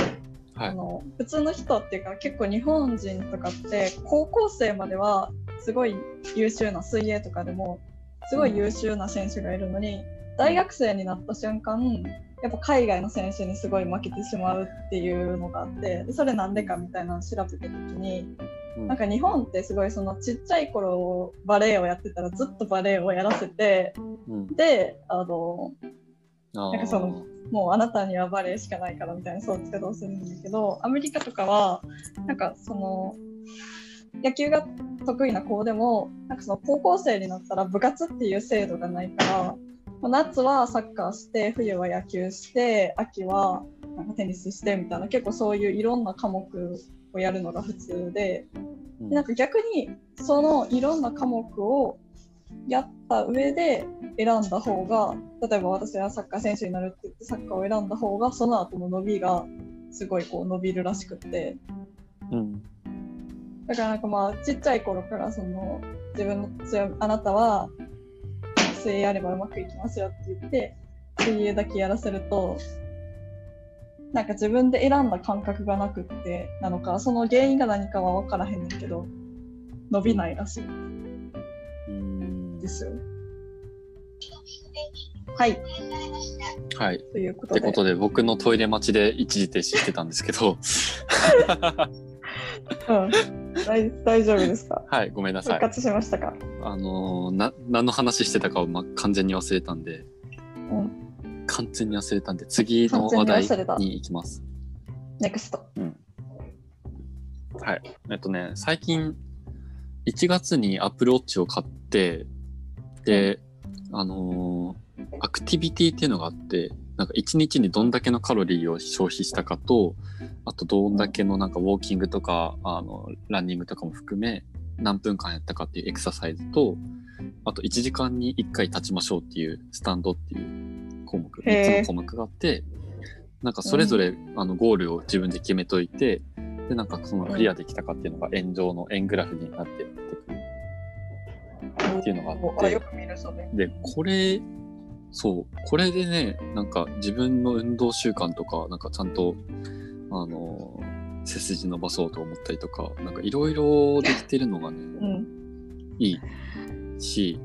はい。あの普通の人っていうか結構日本人とかって高校生まではすごい優秀な水泳とかでもすごい優秀な選手がいるのに大学生になった瞬間やっぱ海外の選手にすごい負けてしまうっていうのがあってでそれなんでかみたいなのを調べた時にうん。なんか日本ってすごいそのちっちゃい頃バレエをやってたらずっとバレエをやらせてうん。であのなんかそのもうあなたにはバレエしかないからみたいなそう使い方をするんだけどアメリカとかはなんかその野球が得意な子でもなんかその高校生になったら部活っていう制度がないから夏はサッカーして冬は野球して秋はなんかテニスしてみたいな結構そういういろんな科目をやるのが普通でうん。でなんか逆にそのいろんな科目をやった上で選んだ方が例えば私はサッカー選手になるって言ってサッカーを選んだ方がその後の伸びがすごいこう伸びるらしくって。うん。だからなんかまあちっちゃい頃からその自分の強いあなたは水泳やればうまくいきますよって言って水泳だけやらせるとなんか自分で選んだ感覚がなくってなのかその原因が何かは分からへんねんけど伸びないらしいうんですよ。はいはい。ということでことで僕のトイレ待ちで一時停止してたんですけど うん、大大丈夫ですか？はいごめんなさい。復活しましたか、あのーな何の話してたかを、ま、完全に忘れたんで。うん、完全に忘れたんで次の話題に行きます。ネクスト。ははい。えっとね、最近、1月にアップルウォッチを買って、で、あのーアクティビティっていうのがあって、なんか1日にどんだけのカロリーを消費したかと、あとどんだけのなんかウォーキングとか、あの、ランニングとかも含め、何分間やったかっていうエクササイズと、あと1時間に1回立ちましょうっていうスタンドっていう項目、へー3つの項目があって、なんかそれぞれ、あのゴールを自分で決めといて、で、なんかそのクリアできたかっていうのが円状の円グラフになって出てくる。っていうのがあって。で、これ、そう、これでね、なんか自分の運動習慣とか、なんかちゃんと、あの、背筋伸ばそうと思ったりとか、なんかいろいろできてるのがね、うん。いいし、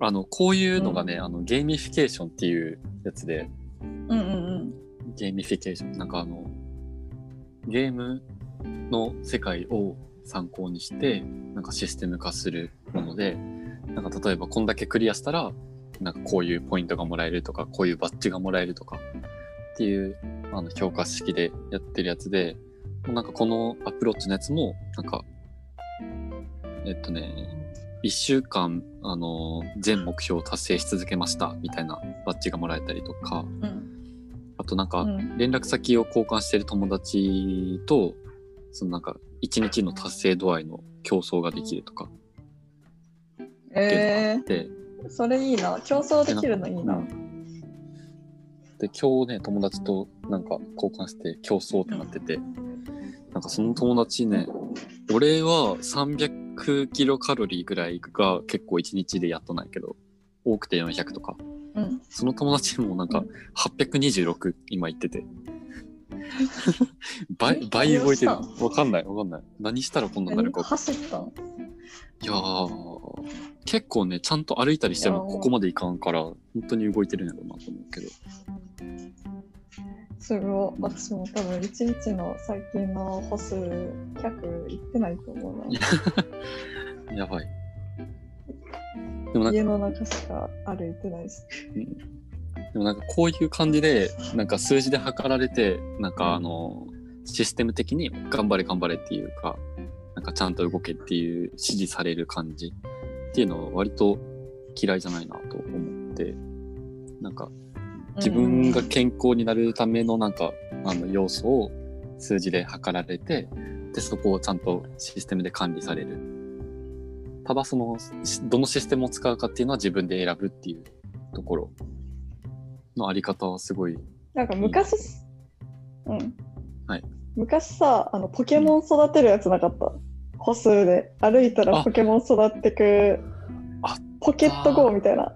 あの、こういうのがね、あの、ゲーミフィケーションっていうやつで、うんうん。ゲーミフィケーション、なんかあの、ゲームの世界を参考にして、なんかシステム化するもので、なんか例えばこんだけクリアしたら、なんかこういうポイントがもらえるとか、こういうバッジがもらえるとかっていうあの評価式でやってるやつで、もうなんかこのアプローチのやつも、なんか、えっとね、1週間、あの、全目標を達成し続けましたみたいなバッジがもらえたりとか、うん。うんあとなんか、うん連絡先を交換してる友達と、そのなんか、一日の達成度合いの競争ができるとかっていうのがえあって、ー、それいいな。競争できるのいいな。で、今日ね、友達となんか交換して競争ってなってて、なんかその友達ね、俺は300キロカロリーぐらいが結構一日でやっとないけど、多くて400とか。うん。その友達もなんかうん826今言ってて。倍、倍動いてる。わかんない、わかんない。何したらこんなになるか走った。いやー、結構ね、ちゃんと歩いたりしてもここまでいかんから、本当に動いてるんやろうなと思うけど。すごい。私も多分一日の最近の歩数100いってないと思ういな。や やばい。でも家の中しか歩いてないし。でもなんかこういう感じで、なんか数字で測られて、なんかあの、システム的に頑張れ頑張れっていうか、なんかちゃんと動けっていう指示される感じっていうのは割と嫌いじゃないなと思って、なんか自分が健康になるためのなんか、あの要素を数字で測られて、で、そこをちゃんとシステムで管理される。ただその、しどのシステムを使うかっていうのは自分で選ぶっていうところのあり方はすごい、なんか昔、うん。はい。昔さ、あの、ポケモン育てるやつなかった？歩数で。歩いたらあポケモン育ってくあ、ポケット GO みたいな。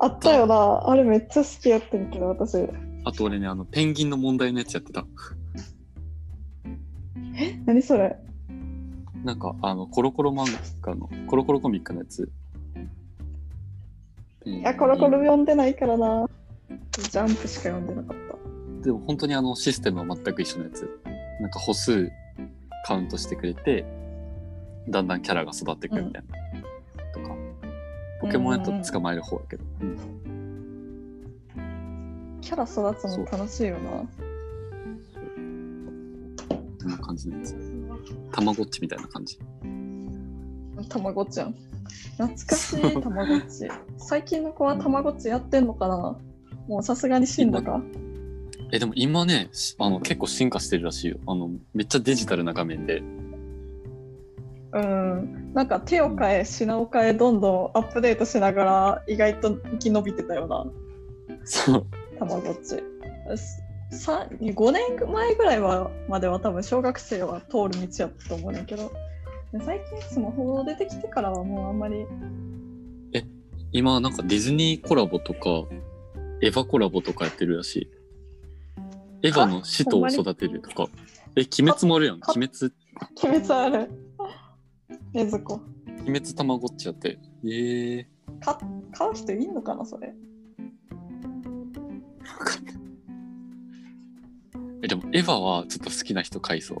あったよな。あれめっちゃ好きやってんけど、私。あと俺ね、あの、ペンギンの問題のやつやってた。何それ？なんか、あの、コロコロ漫画の、コロコロコミックのやつ。いいや、コロコロ読んでないからな。ジャンプしか読んでなかった。でも本当にあのシステムは全く一緒のやつ。なんか歩数カウントしてくれて、だんだんキャラが育ってくるみたいな。とか。ポケモンやと捕まえる方だけど。うんキャラ育つの楽しいよな。そんな感じのやつ。たまごっちみたいな感じ。たまごっちゃん。懐かしいたまごっち。最近の子はたまごっちやってんのかな？もうさすがに死んだか？え、でも今ね、しあの結構進化してるらしいよ。あの、めっちゃデジタルな画面で。うん。なんか手を変え、品を変え、どんどんアップデートしながら意外と生き延びてたよな。そう。たまごっち。さ5年前ぐらいはまでは多分小学生は通る道やったと思うねんけど最近スマホ出てきてからはもうあんまり今なんかディズニーコラボとか、エヴァコラボとかやってるらしい。エヴァの使徒を育てるとか。え、鬼滅もあるやん。か鬼滅、鬼滅あるねずこ鬼滅たまごっちやって。ええか買う人いんのかなそれ。え、でもエヴァはちょっと好きな人買いそう。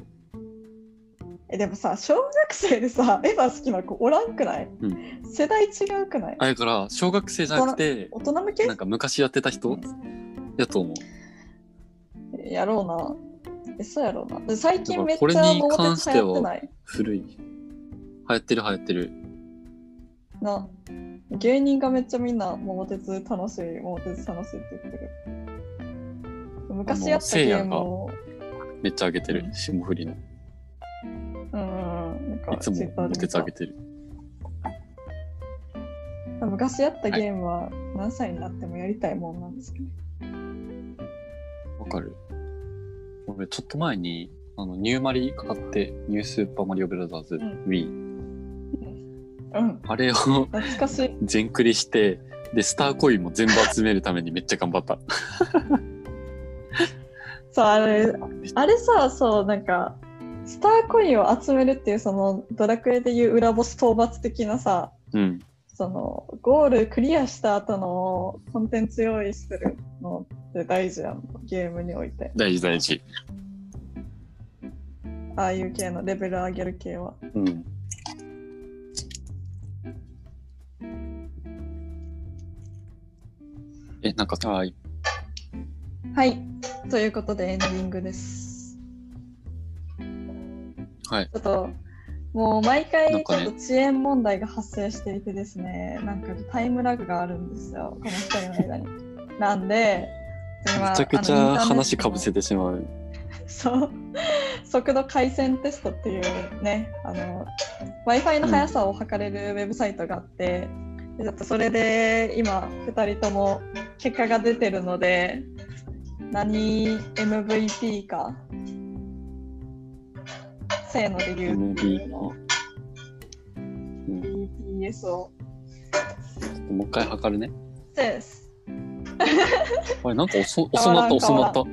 えでもさ小学生でさエヴァ好きな子おらんくない、う世代違うくない？あれから、小学生じゃなくて、大人向け？なんか昔やってた人？やと思う。やろうなえ、そうやろうな。で最近めっちゃ桃鉄流行ってない？古い。流行ってる流行ってる。な。芸人がめっちゃみんな桃鉄楽しい、桃鉄楽しいって言ってる。昔やったゲームを、めっちゃ上げてる。霜降りの。うんうんうん、なんかいつもテつ上げてる。昔やったゲームは何歳になってもやりたいもんなんですけど。わかる。俺、ちょっと前に、あの、ニューマリ買って、ニュースーパーマリオブラザーズうん Wii。うん、あれを懐かしい。全クリして、で、スターコインも全部集めるためにめっちゃ頑張った。そう、あれ、あれさ、そう、なんか、スターコインを集めるっていう、その、ドラクエでいう裏ボス討伐的なさ、うん。その、ゴールクリアした後のコンテンツ用意するのって大事やん、ゲームにおいて。大事大事。ああいう系のレベル上げる系は。うん。え、なんかさ、はい。はい。ということでエンディングです。はい。ちょっと、もう毎な回ちょっと遅延問題が発生していてですね、なんかタイムラグがあるんですよ、この2人の間に。なんで、今めちゃくちゃ話かぶせてしまう。そう、速度回線テストっていうね、あの Wi-Fi の速さを測れるウェブサイトがあって、でちょっとそれで今、2人とも結果が出てるので、何 MVP か、せーので言う BTS を。もう一回測るね。です。あれ、なんか遅 遅なんった、遅なった。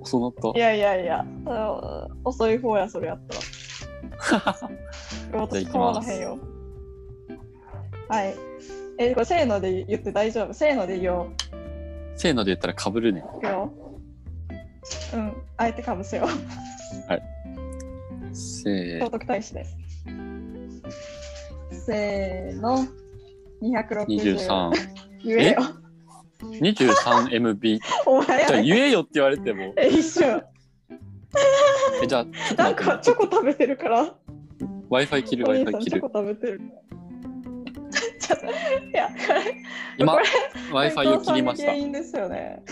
遅なったい。やいやいや、遅い方や、それやったら。私変わらへんよ。はい。え、これせーので言って大丈夫？せーので言おう。せーので言ったらかぶるね。いくよ。うん、あえてかぶせよう。せー聖徳太子です。せーの。260。23。言えよ。23MB。お前じゃ言えよって言われても。え、一瞬。え、じゃあ、なんかチョコ食べてるから。Wi-Fi 切る、Wi-Fi 切るチョコ。食べてる。ちょっと、いや。今 Wi-Fi を切りました原。因ですよね。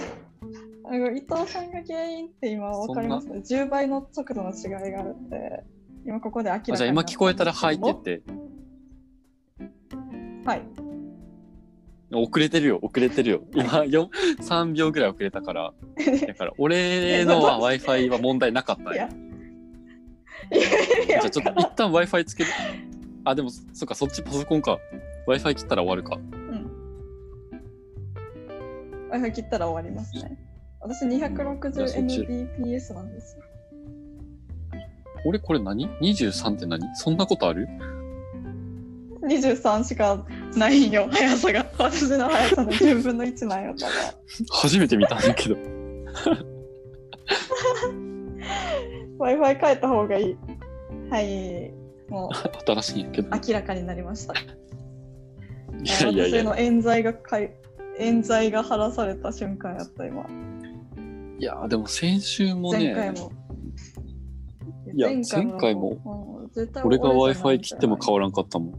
あの伊藤さんが原因って今わかりますね。10倍の速度の違いがあるんで、今ここで明らかにじゃあ今聞こえたらはいって言っんて。はい。遅れてるよ、遅れてるよ。今4、3秒ぐらい遅れたから。だから俺のは Wi-Fi は問題なかったんやいや。いやいやじゃあちょっと一旦 Wi-Fi つける。あ、でも、そっか、そっちパソコンか。Wi-Fi 切ったら終わるか。うん。Wi-Fi 切ったら終わりますね。私じゃあそっち 260Mbps なんですよ。俺これ何 ?23 って何？そんなことある？23しかないんよ、速さが。私の速さの10分の1なんよ、多分。初めて見たんだけど。Wi-Fi 変えた方がいい。はい。もう新しいけど。明らかになりました。いやいやの冤罪がかい冤罪が晴らされた瞬間やった今。いや、でも先週もね、前回も。いや前前回も俺が俺じゃない Wi-Fi 切っても変わらんかったもん。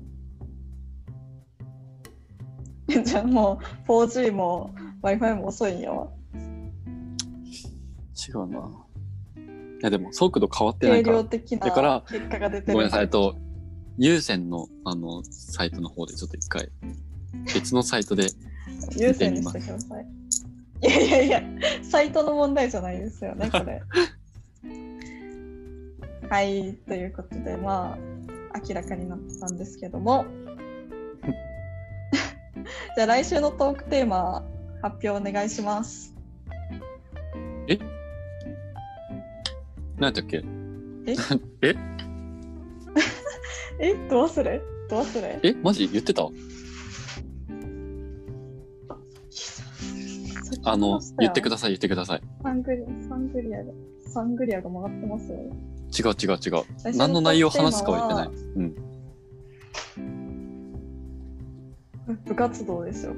じゃあもう 4G も Wi-Fi も遅いんよ。違うな。いや、でも速度変わってな定いからだからな結果が出てる。ごめんなさい。と、有線のあのサイトの方でちょっと一回、別のサイトで、優先にしてください。いやいやいや、サイトの問題じゃないですよね、これ。はい、ということで、まあ、明らかになったんですけども。じゃあ来週のトークテーマ、発表お願いします。何やったっけ？え？え？え、ど忘れど忘れえ？マジ？言ってた？あの、言ってくだささい、言ってください。い。サングリサングリアが、サングリアが曲がってますよ。違う違う違う。何の内容を話すかは言ってない。うん。部活動ですよ。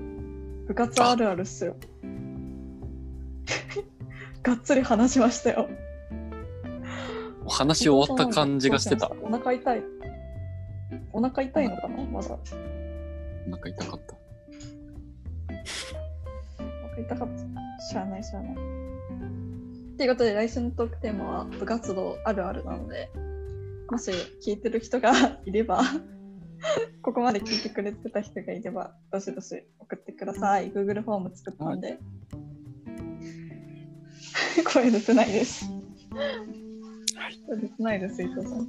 部活あるあるっすよ。がっつり話しましたよ。お話終わった感じがしてた。お腹痛い。お腹痛いのかなまだ。お腹痛かった。お腹痛かった。しゃあないしゃあない。ということで、来週のトークテーマは部活動あるあるなので、もし聞いてる人がいれば、ここまで聞いてくれてた人がいれば、どしどし送ってください。Google フォーム作ったんで。声出てないです。はい。声出てないです、伊藤さん。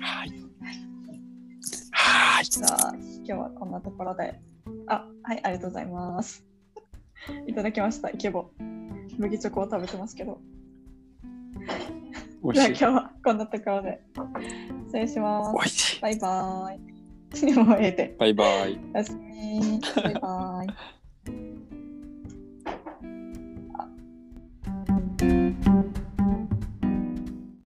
はい。はい。じゃあ、今日はこんなところで。あ、はい、ありがとうございます。いただきました、イケボ。麦チョコを食べてますけど。じゃあ今。日はこんなところで。失礼します。バイバーイ。もうええで。バイバイ。おやすみ。バイバーイ。